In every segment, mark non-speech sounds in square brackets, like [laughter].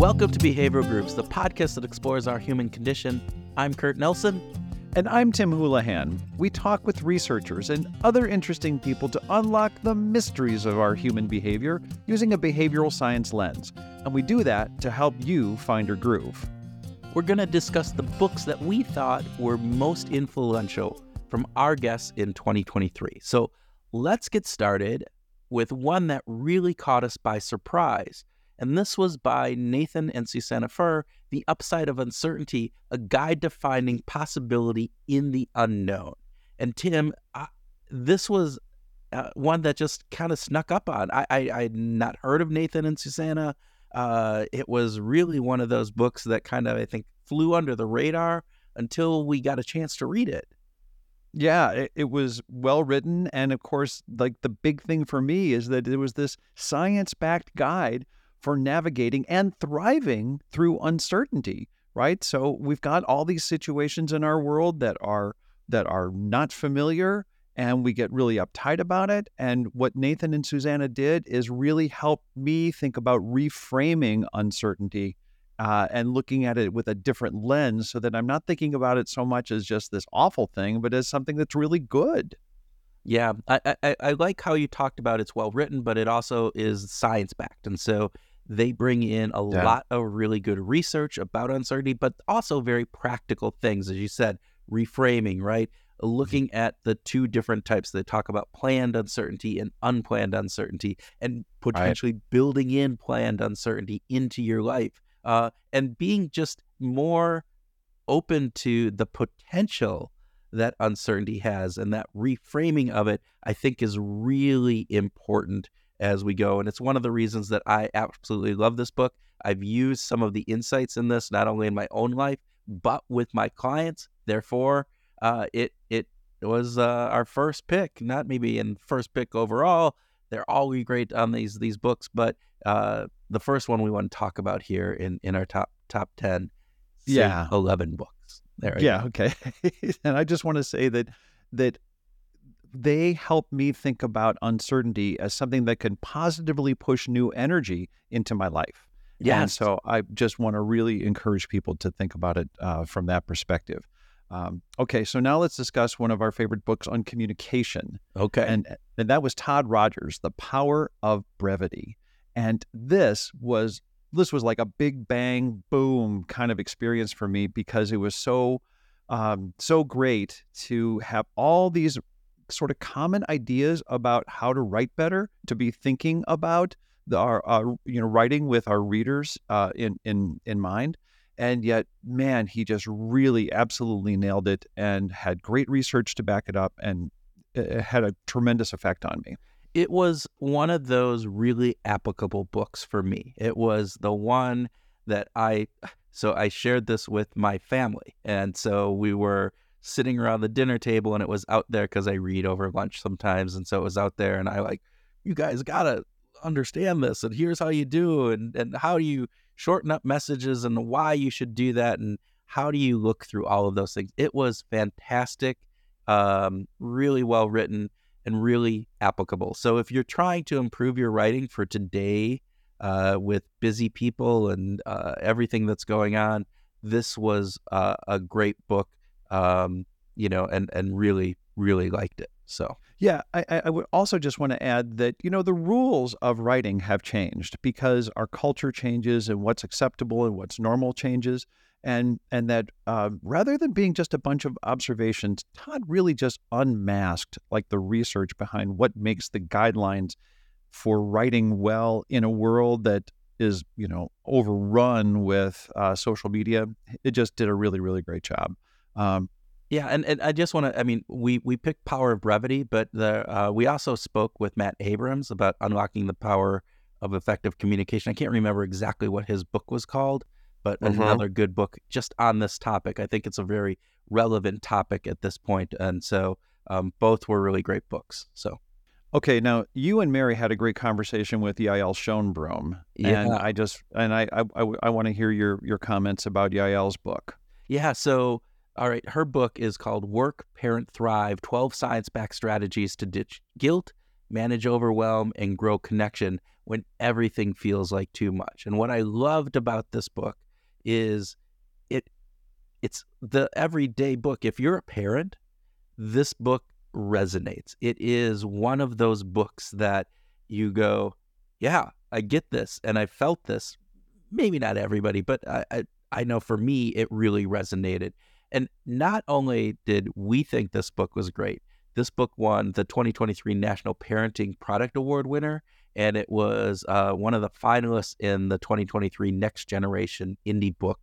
Welcome to Behavioral Grooves, the podcast that explores our human condition. I'm Kurt Nelson. And I'm Tim Houlihan. We talk with researchers and other interesting people to unlock the mysteries of our human behavior using a behavioral science lens. And we do that to help you find your groove. We're going to discuss the books that we thought were most influential from our guests in 2023. So let's get started with one that really caught us by surprise. And this was by Nathan and Susanna Furr, The Upside of Uncertainty, a guide to finding possibility in the unknown. And Tim, I, this was uh, one that just kind of snuck up on. I, I, I had not heard of Nathan and Susanna. Uh, it was really one of those books that kind of, I think, flew under the radar until we got a chance to read it. Yeah, it, it, was well written. And of course, like the big thing for me is that it was this science backed guide for navigating and thriving through uncertainty, right? So we've got all these situations in our world that are that are not familiar and we get really uptight about it. And what Nathan and Susanna did is really help me think about reframing uncertainty uh, and looking at it with a different lens so that I'm not thinking about it so much as just this awful thing, but as something that's really good. Yeah, I, I, I like how you talked about it's well written, but it also is science backed. And so they bring in a yeah. lot of really good research about uncertainty, but also very practical things, as you said, reframing, right? Mm-hmm. Looking at the two different types. They talk about planned uncertainty and unplanned uncertainty, and potentially right. building in planned uncertainty into your life, uh, and being just more open to the potential that uncertainty has, and that reframing of it, I think, is really important as we go. And it's one of the reasons that I absolutely love this book. I've used some of the insights in this not only in my own life but with my clients. Therefore, uh, it it was uh, our first pick, not maybe in first pick overall. They're all great on these these books, but uh, the first one we want to talk about here in in our top top ten, yeah, eleven books. There, yeah, go. okay. [laughs] and I just want to say that that they help me think about uncertainty as something that can positively push new energy into my life. Yeah. And so I just want to really encourage people to think about it uh, from that perspective. Um, okay, so now let's discuss one of our favorite books on communication. Okay. And, and that was Todd Rogers, The Power of Brevity. And this was this was like a big bang boom kind of experience for me because it was so um, so great to have all these sort of common ideas about how to write better, to be thinking about the, our, our you know writing with our readers uh, in in in mind. And yet, man, he just really absolutely nailed it and had great research to back it up, and it had a tremendous effect on me. It was one of those really applicable books for me. It was the one that I so I shared this with my family, and so we were sitting around the dinner table and it was out there because I read over lunch sometimes. And so it was out there and I like, you guys gotta understand this and here's how you do and, and how do you shorten up messages and why you should do that and how do you look through all of those things. It was fantastic, um, really well written and really applicable. So if you're trying to improve your writing for today uh, with busy people and uh, everything that's going on, this was uh, a great book um, you know, and and really really liked it. So yeah, I, I would also just want to add that you know the rules of writing have changed because our culture changes and what's acceptable and what's normal changes, and and that uh, rather than being just a bunch of observations, Todd really just unmasked like the research behind what makes the guidelines for writing well in a world that is you know overrun with uh, social media. It just did a really really great job. Um, yeah, and, and I just want to. I mean, we we picked Power of Brevity, but the uh, we also spoke with Matt Abrahams about unlocking the power of effective communication. I can't remember exactly what his book was called, but mm-hmm. another good book just on this topic. I think it's a very relevant topic at this point, and so um, both were really great books. So. Okay, now you and Mary had a great conversation with Yael Schonbrun, yeah. and I just and I I, I, I want to hear your your comments about Yael's book. Yeah, so all right, her book is called Work, Parent, Thrive 12 Science Backed Strategies to Ditch Guilt, manage overwhelm, and grow connection when everything feels like too much. And what I loved about this book is it it's the everyday book. If you're a parent, this book resonates. It is one of those books that you go, yeah, I get this and I felt this. Maybe not everybody, but I, I, I know for me, it really resonated. And not only did we think this book was great, this book won the 2023 National Parenting Product Award winner, and it was uh, one of the finalists in the 2023 Next Generation Indie Book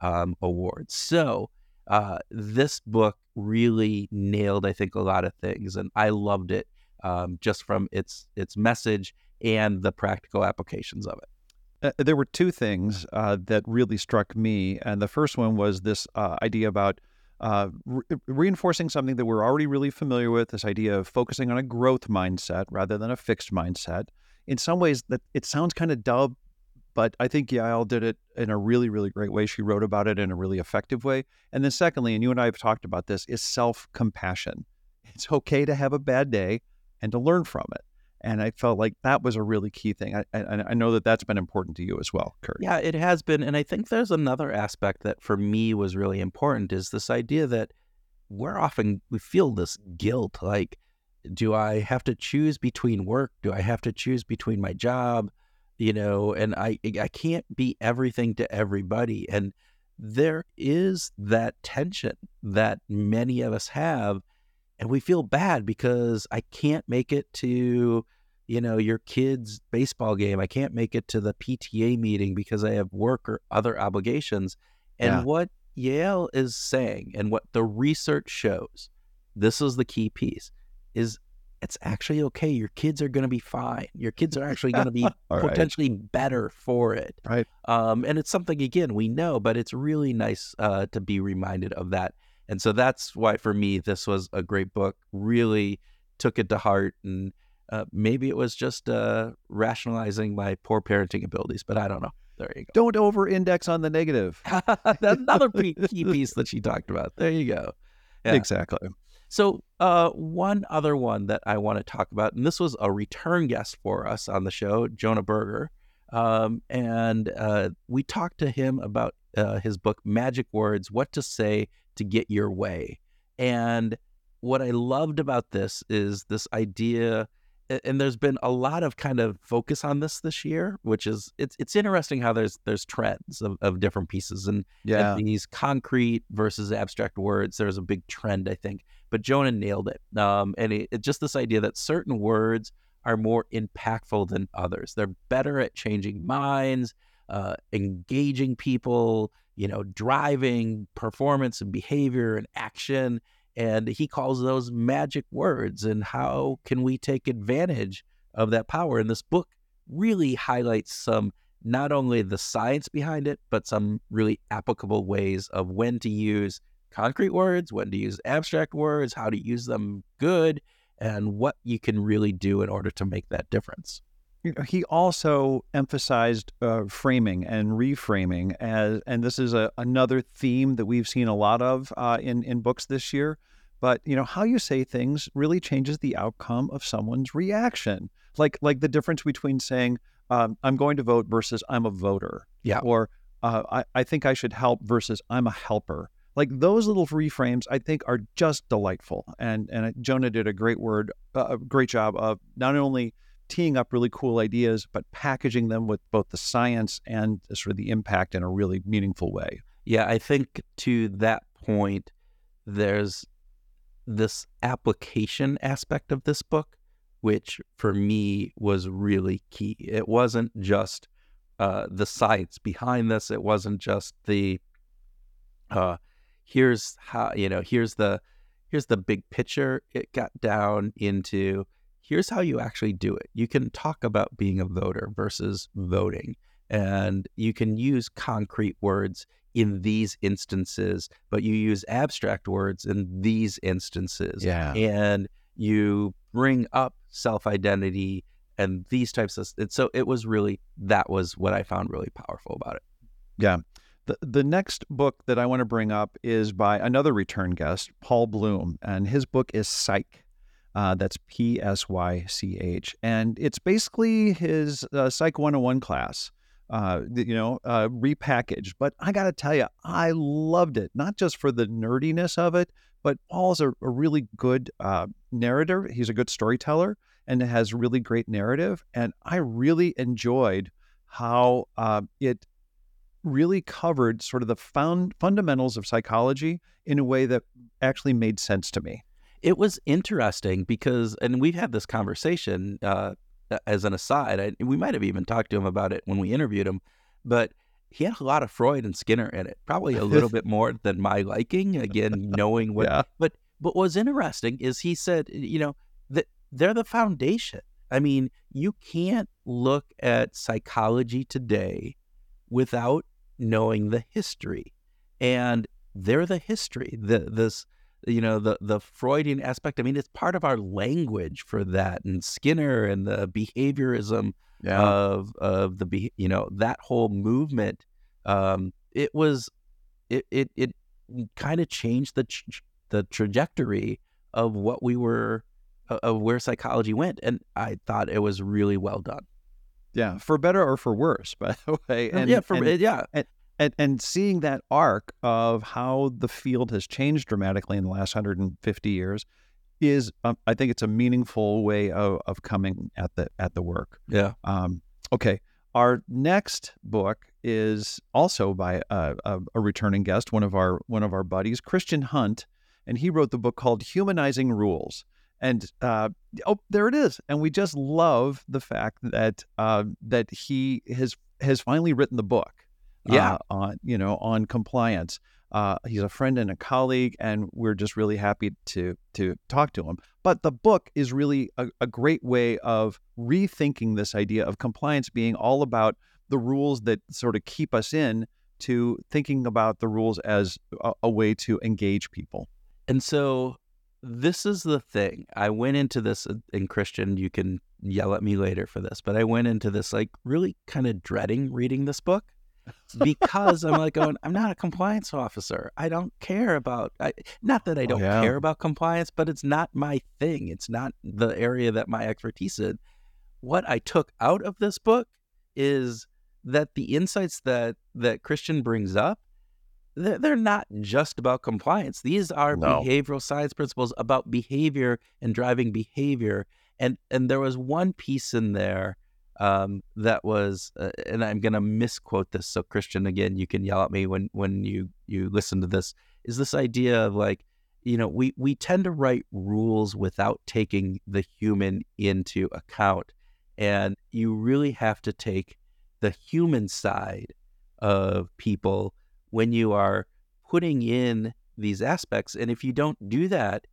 um, Award. So uh, this book really nailed, I think, a lot of things, and I loved it um, just from its its message and the practical applications of it. Uh, there were two things uh, that really struck me, and the first one was this uh, idea about uh, re- reinforcing something that we're already really familiar with. This idea of focusing on a growth mindset rather than a fixed mindset. In some ways, that it sounds kind of dull, but I think Yael did it in a really, really great way. She wrote about it in a really effective way. And then, secondly, and you and I have talked about this, is self compassion. It's okay to have a bad day and to learn from it. And I felt like that was a really key thing. I, I, I, know that that's been important to you as well, Kurt. Yeah, it has been. And I think there's another aspect that for me was really important is this idea that we're often, we feel this guilt like, do I have to choose between work? Do I have to choose between my job? You know, and I, I can't be everything to everybody. And there is that tension that many of us have and we feel bad because I can't make it to you know your kid's baseball game. I can't make it to the PTA meeting because I have work or other obligations. And yeah. what Yael is saying and what the research shows, this is the key piece, is it's actually okay. Your kids are going to be fine. Your kids are actually going to be [laughs] potentially right. better for it. Right. Um, and it's something again we know, but it's really nice uh, to be reminded of that. And so that's why for me this was a great book. Really took it to heart, and uh, maybe it was just uh, rationalizing my poor parenting abilities, but I don't know. There you go. Don't over-index on the negative. [laughs] That's another [laughs] key piece that she talked about. There you go. Yeah. Exactly. So, uh, one other one that I want to talk about, and this was a return guest for us on the show, Jonah Berger. Um, and uh, we talked to him about uh, his book, Magic Words What to Say to Get Your Way. And what I loved about this is this idea and there's been a lot of kind of focus on this this year, which is it's it's interesting how there's there's trends of, of different pieces and, yeah. and these concrete versus abstract words. There's a big trend, I think, but Jonah nailed it. Um, and it, it, just this idea that certain words are more impactful than others. They're better at changing minds, uh, engaging people, you know, driving performance and behavior and action. And he calls those magic words. And how can we take advantage of that power? And this book really highlights some, not only the science behind it, but some really applicable ways of when to use concrete words, when to use abstract words, how to use them good, and what you can really do in order to make that difference. He also emphasized uh, framing and reframing as, and this is a, another theme that we've seen a lot of uh, in in books this year. But you know how you say things really changes the outcome of someone's reaction. Like like the difference between saying um, "I'm going to vote" versus "I'm a voter," yeah, or uh, I, I think I should help versus "I'm a helper." Like those little reframes, I think are just delightful. And and Jonah did a great word, uh, a great job of not only teeing up really cool ideas, but packaging them with both the science and sort of the impact in a really meaningful way. Yeah, I think to that point, there's this application aspect of this book, which for me was really key. It wasn't just uh, the science behind this, it wasn't just the uh, here's how, you know, here's the here's the big picture. It got down into here's how you actually do it. You can talk about being a voter versus voting, and you can use concrete words in these instances, but you use abstract words in these instances. Yeah. And you bring up self identity and these types of and so it was really that was what I found really powerful about it. Yeah. The, the next book that I want to bring up is by another return guest, Paul Bloom, and his book is Psych Uh, that's P S Y C H. And it's basically his uh, Psych 101 class, uh, you know, uh, repackaged. But I got to tell you, I loved it, not just for the nerdiness of it, but Paul's a, a really good uh, narrator. He's a good storyteller and has really great narrative. And I really enjoyed how uh, it really covered sort of the found fundamentals of psychology in a way that actually made sense to me. It was interesting because, and we've had this conversation uh, as an aside. I, we might have even talked to him about it when we interviewed him, but he had a lot of Freud and Skinner in it, probably a little [laughs] bit more than my liking. Again, knowing what, yeah. but but what's interesting is he said, you know, that they're the foundation. I mean, you can't look at psychology today without knowing the history, and they're the history. The this you know the the Freudian aspect. I mean, it's part of our language for that, and Skinner and the behaviorism yeah. of of the you know that whole movement. Um, it was it it it kind of changed the ch- the trajectory of what we were of where psychology went, and I thought it was really well done. Yeah, for better or for worse, by the [laughs] way. And, yeah, for and, yeah, and, and, and seeing that arc of how the field has changed dramatically in the last 150 years is, um, I think, it's a meaningful way of, of coming at the at the work. Yeah. Um, okay. Our next book is also by a, a, a returning guest, one of our one of our buddies, Christian Hunt, and he wrote the book called Humanizing Rules. And uh, oh, there it is. And we just love the fact that uh, that he has has finally written the book yeah. Uh, on you know on compliance. Uh, he's a friend and a colleague, and we're just really happy to to talk to him. But the book is really a, a great way of rethinking this idea of compliance being all about the rules that sort of keep us in to thinking about the rules as a, a way to engage people. And so this is the thing. I went into this uh, in Christian. You can yell at me later for this, but I went into this like really kind of dreading reading this book because I'm like going, I'm not a compliance officer. I don't care about, I, not that I oh, don't oh, yeah. care about compliance, but it's not my thing. It's not the area that my expertise is. What I took out of this book is that the insights that that Christian brings up, they're, they're not just about compliance. These are no. behavioral science principles about behavior and driving behavior. And and there was one piece in there um, that was, uh, and I'm going to misquote this. So Christian, again, you can yell at me when when you you listen to this. Is this idea of like, you know, we we tend to write rules without taking the human into account, and you really have to take the human side of people when you are putting in these aspects. And if you don't do that,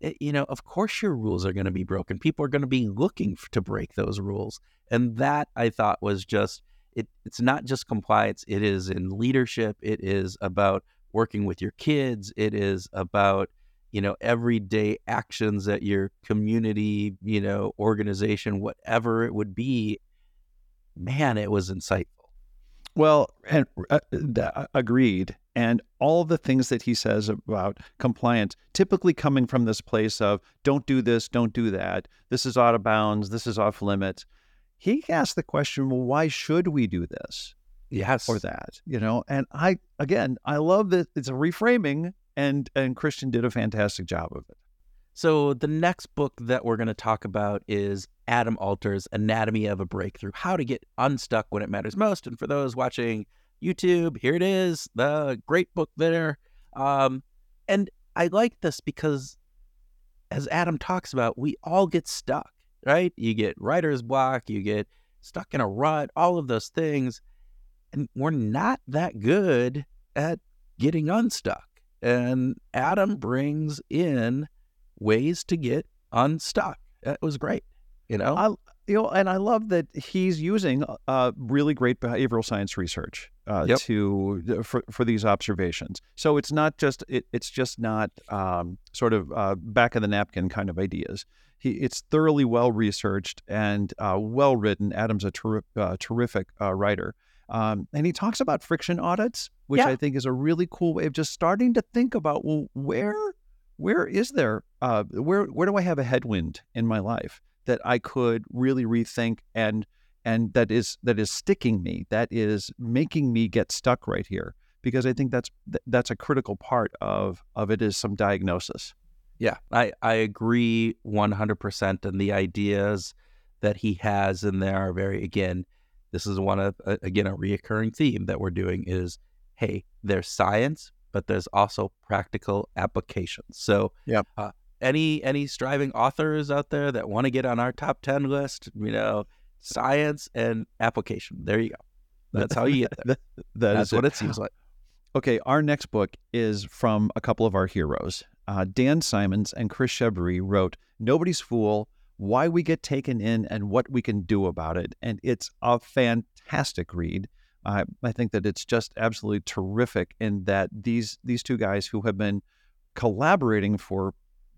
you know, of course your rules are going to be broken. People are going to be looking to break those rules. And that I thought was just it, it's not just compliance, it is in leadership, it is about working with your kids, it is about you know everyday actions at your community, you know, organization, whatever it would be. Man, it was insightful. Well, and uh, uh, agreed. And all the things that he says about compliance, typically coming from this place of don't do this, don't do that. This is out of bounds. This is off limits he asked the question, well, why should we do this? Yes. Or that, you know? And I, again, I love that it's a reframing and, and Christian did a fantastic job of it. So the next book that we're going to talk about is Adam Alter's Anatomy of a Breakthrough, How to Get Unstuck When It Matters Most. And for those watching YouTube, here it is, the great book there. Um, and I like this because as Adam talks about, we all get stuck right? You get writer's block, you get stuck in a rut, all of those things. And we're not that good at getting unstuck. And Adam brings in ways to get unstuck. That was great. You know, you know, and I love that he's using uh, really great behavioral science research uh, yep. to uh, for, for these observations. So it's not just it, it's just not um, sort of uh, back of the napkin kind of ideas. He, it's thoroughly well researched and uh, well written. Adam's a ter- uh, terrific writer. Um, and he talks about friction audits, which yeah. I think is a really cool way of just starting to think about well, where where is there uh, where where do I have a headwind in my life that I could really rethink and and that is that is sticking me, that is making me get stuck right here because I think that's that's a critical part of of it is some diagnosis. Yeah, I I agree 100% and the ideas that he has in there are very again this is one of again a reoccurring theme that we're doing is hey there's science but there's also practical applications so yeah uh, any any striving authors out there that want to get on our top 10 list you know science and application there you go. That's how you get there. [laughs] that, that that's what it. it seems like. [gasps] Okay our next book is from a couple of our heroes. Uh, dan simons and chris Chabris wrote nobody's fool why we get taken in and what we can do about it. And it's a fantastic read. Uh, I think that it's just absolutely terrific in that these these two guys who have been collaborating for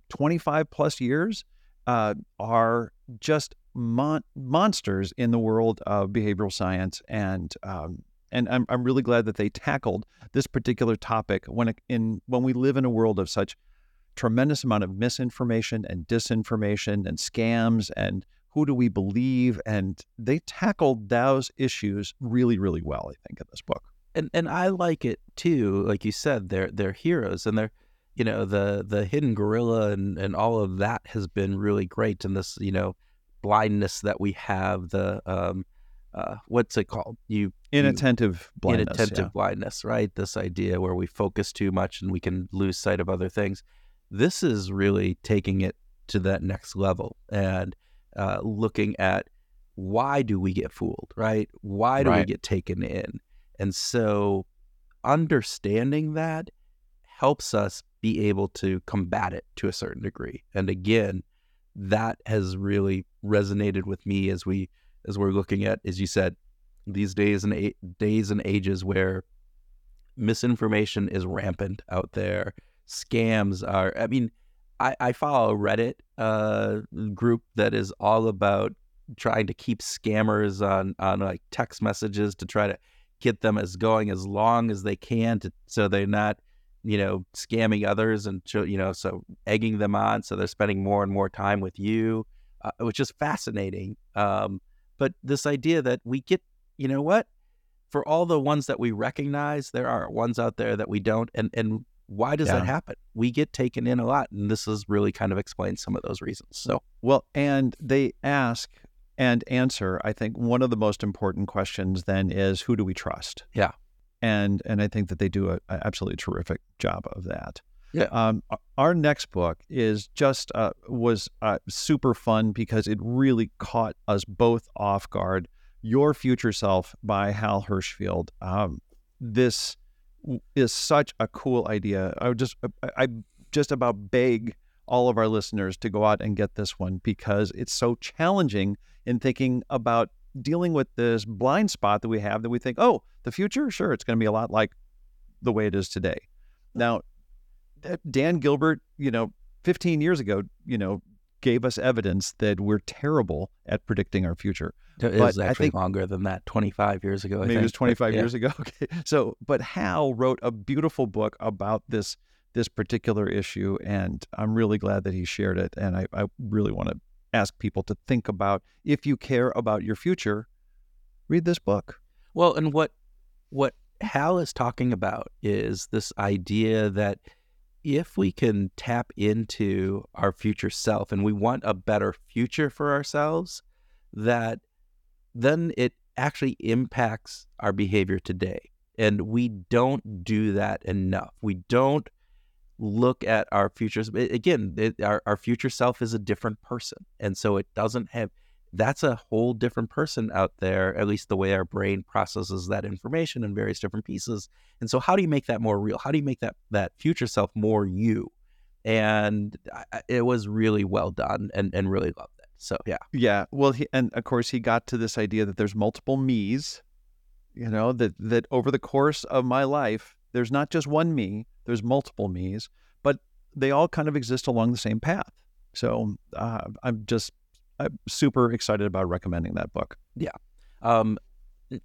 25 plus years uh, are just mon- monsters in the world of behavioral science and um, and I'm, I'm really glad that they tackled this particular topic when in when we live in a world of such tremendous amount of misinformation and disinformation and scams and who do we believe? And they tackled those issues really really well I think in this book. And and I like it too like you said they're they're heroes and they're you know the the hidden gorilla and and all of that has been really great. And this you know blindness that we have the um uh what's it called? You inattentive you, blindness inattentive yeah. blindness right? This idea where we focus too much and we can lose sight of other things. This is really taking it to that next level and uh, looking at why do we get fooled right? Why do right. we get taken in? And so understanding that helps us be able to combat it to a certain degree. And again, that has really resonated with me as we as we're looking at, as you said, these days and a- days and ages where misinformation is rampant out there. Scams are. I mean, I, I follow a Reddit uh, group that is all about trying to keep scammers on on like text messages to try to get them as going as long as they can to so they're not you know, scamming others and, you know, so egging them on. So they're spending more and more time with you, uh, which is fascinating. Um, but this idea that we get, you know what, for all the ones that we recognize, there are ones out there that we don't. And, and why does Yeah. that happen? We get taken in a lot. And this is really kind of explains some of those reasons. So, Well, and they ask and answer, I think one of the most important questions then is who do we trust? Yeah. And and I think that they do a, a absolutely terrific job of that. Yeah. Um, our next book is just uh, was uh, super fun because it really caught us both off guard. Your Future Self by Hal Hershfield. Um, this is such a cool idea. I would just I just about beg all of our listeners to go out and get this one because it's so challenging in thinking about dealing with this blind spot that we have that we think, oh, the future, sure, it's going to be a lot like the way it is today. Now, uh, Dan Gilbert, you know, 15 years ago, you know, gave us evidence that we're terrible at predicting our future. it But I actually think- longer than that, 25 years ago. I Maybe it was think. 25 Yeah. years ago. [laughs] Okay. So, but Hal wrote a beautiful book about this this particular issue, and I'm really glad that he shared it. And I, I really want to ask people to think about if you care about your future, read this book. Well, and what what Hal is talking about is this idea that if we can tap into our future self and we want a better future for ourselves, that then it actually impacts our behavior today. And we don't do that enough. We don't look at our futures. Again, it, our, our future self is a different person. And so it doesn't have, that's a whole different person out there, at least the way our brain processes that information in various different pieces. And so how do you make that more real? How do you make that, that future self more you? And I, it was really well done and, and really loved it. So yeah. Yeah. Well, he, and of course, he got to this idea that there's multiple me's, you know, that, that over the course of my life, there's not just one me, there's multiple me's, but they all kind of exist along the same path. So uh, I'm just I'm super excited about recommending that book. Yeah. Um,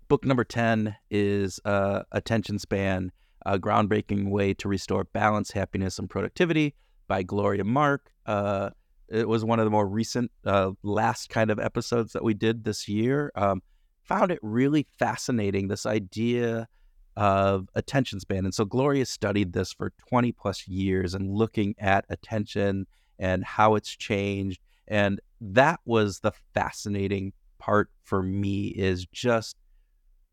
book number 10 is uh, Attention Span, a groundbreaking way to restore balance, happiness, and productivity by Gloria Mark. Uh, it was one of the more recent, uh, last kind of episodes that we did this year. Um, found it really fascinating this idea of attention span. And so Gloria studied this for 20 plus years and looking at attention and how it's changed. And that was the fascinating part for me is just,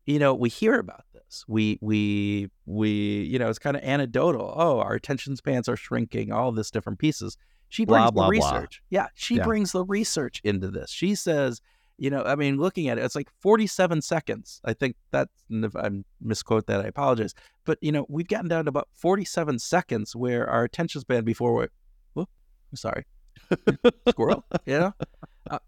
you know, we hear about this. We we we, you know, it's kind of anecdotal. Oh, our attention spans are shrinking, all this different pieces. She brings blah, blah, the research. Blah. Yeah, she yeah. brings the research into this. She says, you know, I mean, looking at it, it's like 47 seconds. I think that's, if I misquote that, I apologize. But, you know, we've gotten down to about 47 seconds where our attention span before we whoop, I'm sorry, [laughs] squirrel, you know? Uh,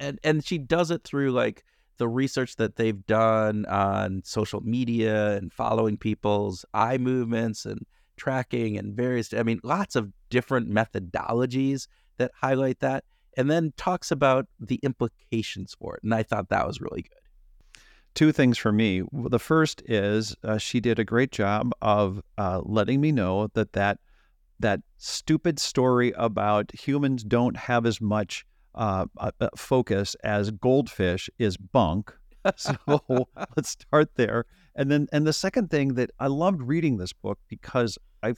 and, and she does it through like the research that they've done on social media and following people's eye movements and tracking and various, I mean, lots of different methodologies that highlight that and then talks about the implications for it. And I thought that was really good. Two things for me. The first is uh, she did a great job of uh, letting me know that, that that stupid story about humans don't have as much uh, uh, uh focus as goldfish is bunk. [laughs] So [laughs] let's start there. And then, and the second thing that I loved reading this book because I,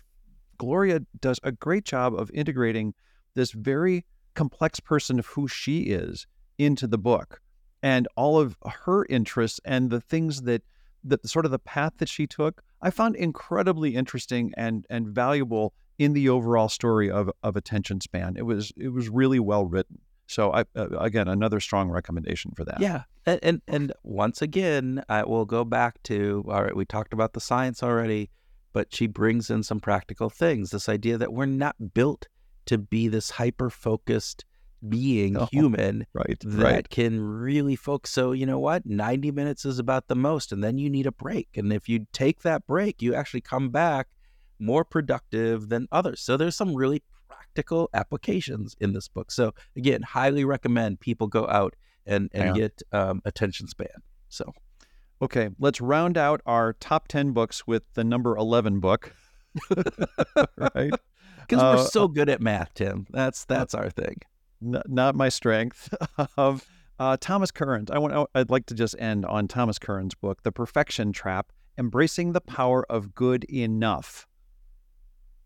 Gloria does a great job of integrating this very complex person of who she is into the book and all of her interests and the things that the sort of the path that she took i found incredibly interesting and and valuable in the overall story of of attention span. It was it was really well written. So I, uh, again another strong recommendation for that. Yeah. And, and and once again i will go back to all right we talked about the science already but she brings in some practical things. This idea that we're not built to be this hyper focused being oh, human right that right. can really focus so you know what? 90 minutes is about the most and then you need a break and if you take that break you actually come back more productive than others. So there's some really practical applications in this book. So again highly recommend people go out and and get um, attention span so. Okay let's round out our top 10 books with the number 11 book. [laughs] Right because uh, we're so good at math, Tim. That's that's our thing. N- not my strength. of [laughs] uh, Thomas Curran. I want. I'd like to just end on Thomas Curran's book, The Perfection Trap: Embracing the Power of Good Enough.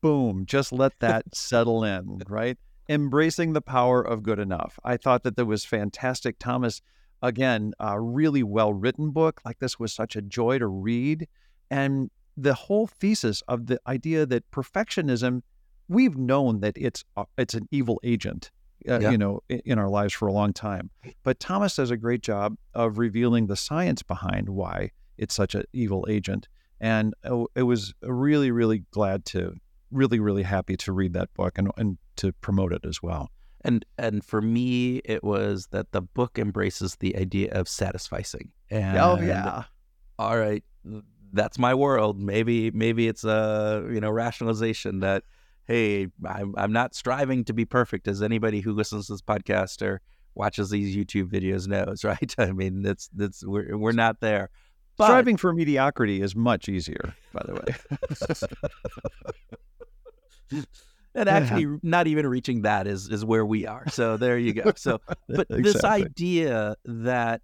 Boom! Just let [laughs] that settle in, right? Embracing the power of good enough. I thought that that was fantastic. Thomas, again, a really well written book. Like this was such a joy to read, and the whole thesis of the idea that perfectionism we've known that it's it's an evil agent, uh, yeah. you know, in, in, our lives for a long time. But Thomas does a great job of revealing the science behind why it's such an evil agent, and uh, it was really, really glad to, really, really happy to read that book and and to promote it as well. And and for me, it was that the book embraces the idea of satisficing. And, oh yeah. All right, that's my world. Maybe maybe it's a you know rationalization that hey, I'm, I'm not striving to be perfect, as anybody who listens to this podcast or watches these YouTube videos knows, [laughs] right? I mean, that's that's we're we're not there. But... Striving for mediocrity is much easier, by the way. [laughs] and actually, yeah. [laughs] not even reaching that is is where we are. So there you go. So, but exactly. this idea that,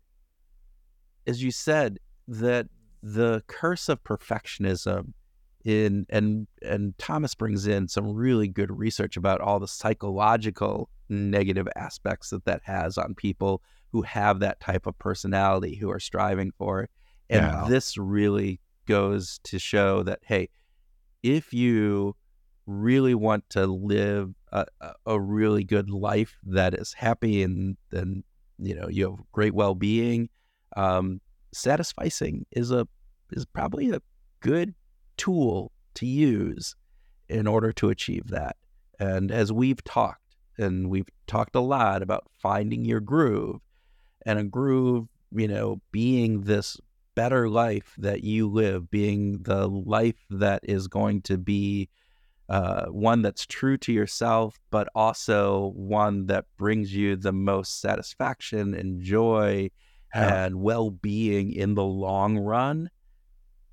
as you said, that the curse of perfectionism in and and Thomas brings in some really good research about all the psychological negative aspects that that has on people who have that type of personality who are striving for it. And yeah. this really goes to show that hey, if you really want to live a, a really good life that is happy and then you know you have great well-being um, satisficing is a is probably a good tool to use in order to achieve that. And as we've talked, and we've talked a lot about finding your groove, and a groove, you know, being this better life that you live, being the life that is going to be uh, one that's true to yourself, but also one that brings you the most satisfaction and joy yeah. and well being in the long run.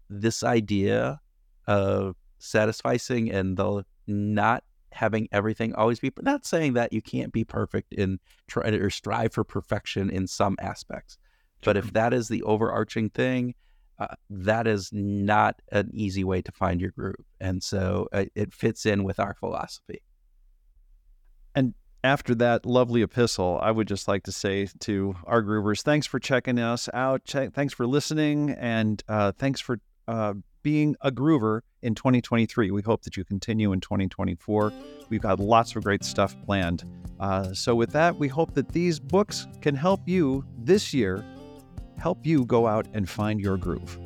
This idea of satisficing and the not having everything always be not saying that you can't be perfect in try or strive for perfection in some aspects. But if that is the overarching thing, uh, that is not an easy way to find your groove. And so uh, it fits in with our philosophy. And after that lovely epistle, I would just like to say to our groovers, thanks for checking us out. thanks for listening. And uh, thanks for uh, being a groover in 2023. We hope that you continue in 2024. We've got lots of great stuff planned. Uh, so, with that, we hope that these books can help you this year, help you go out and find your groove.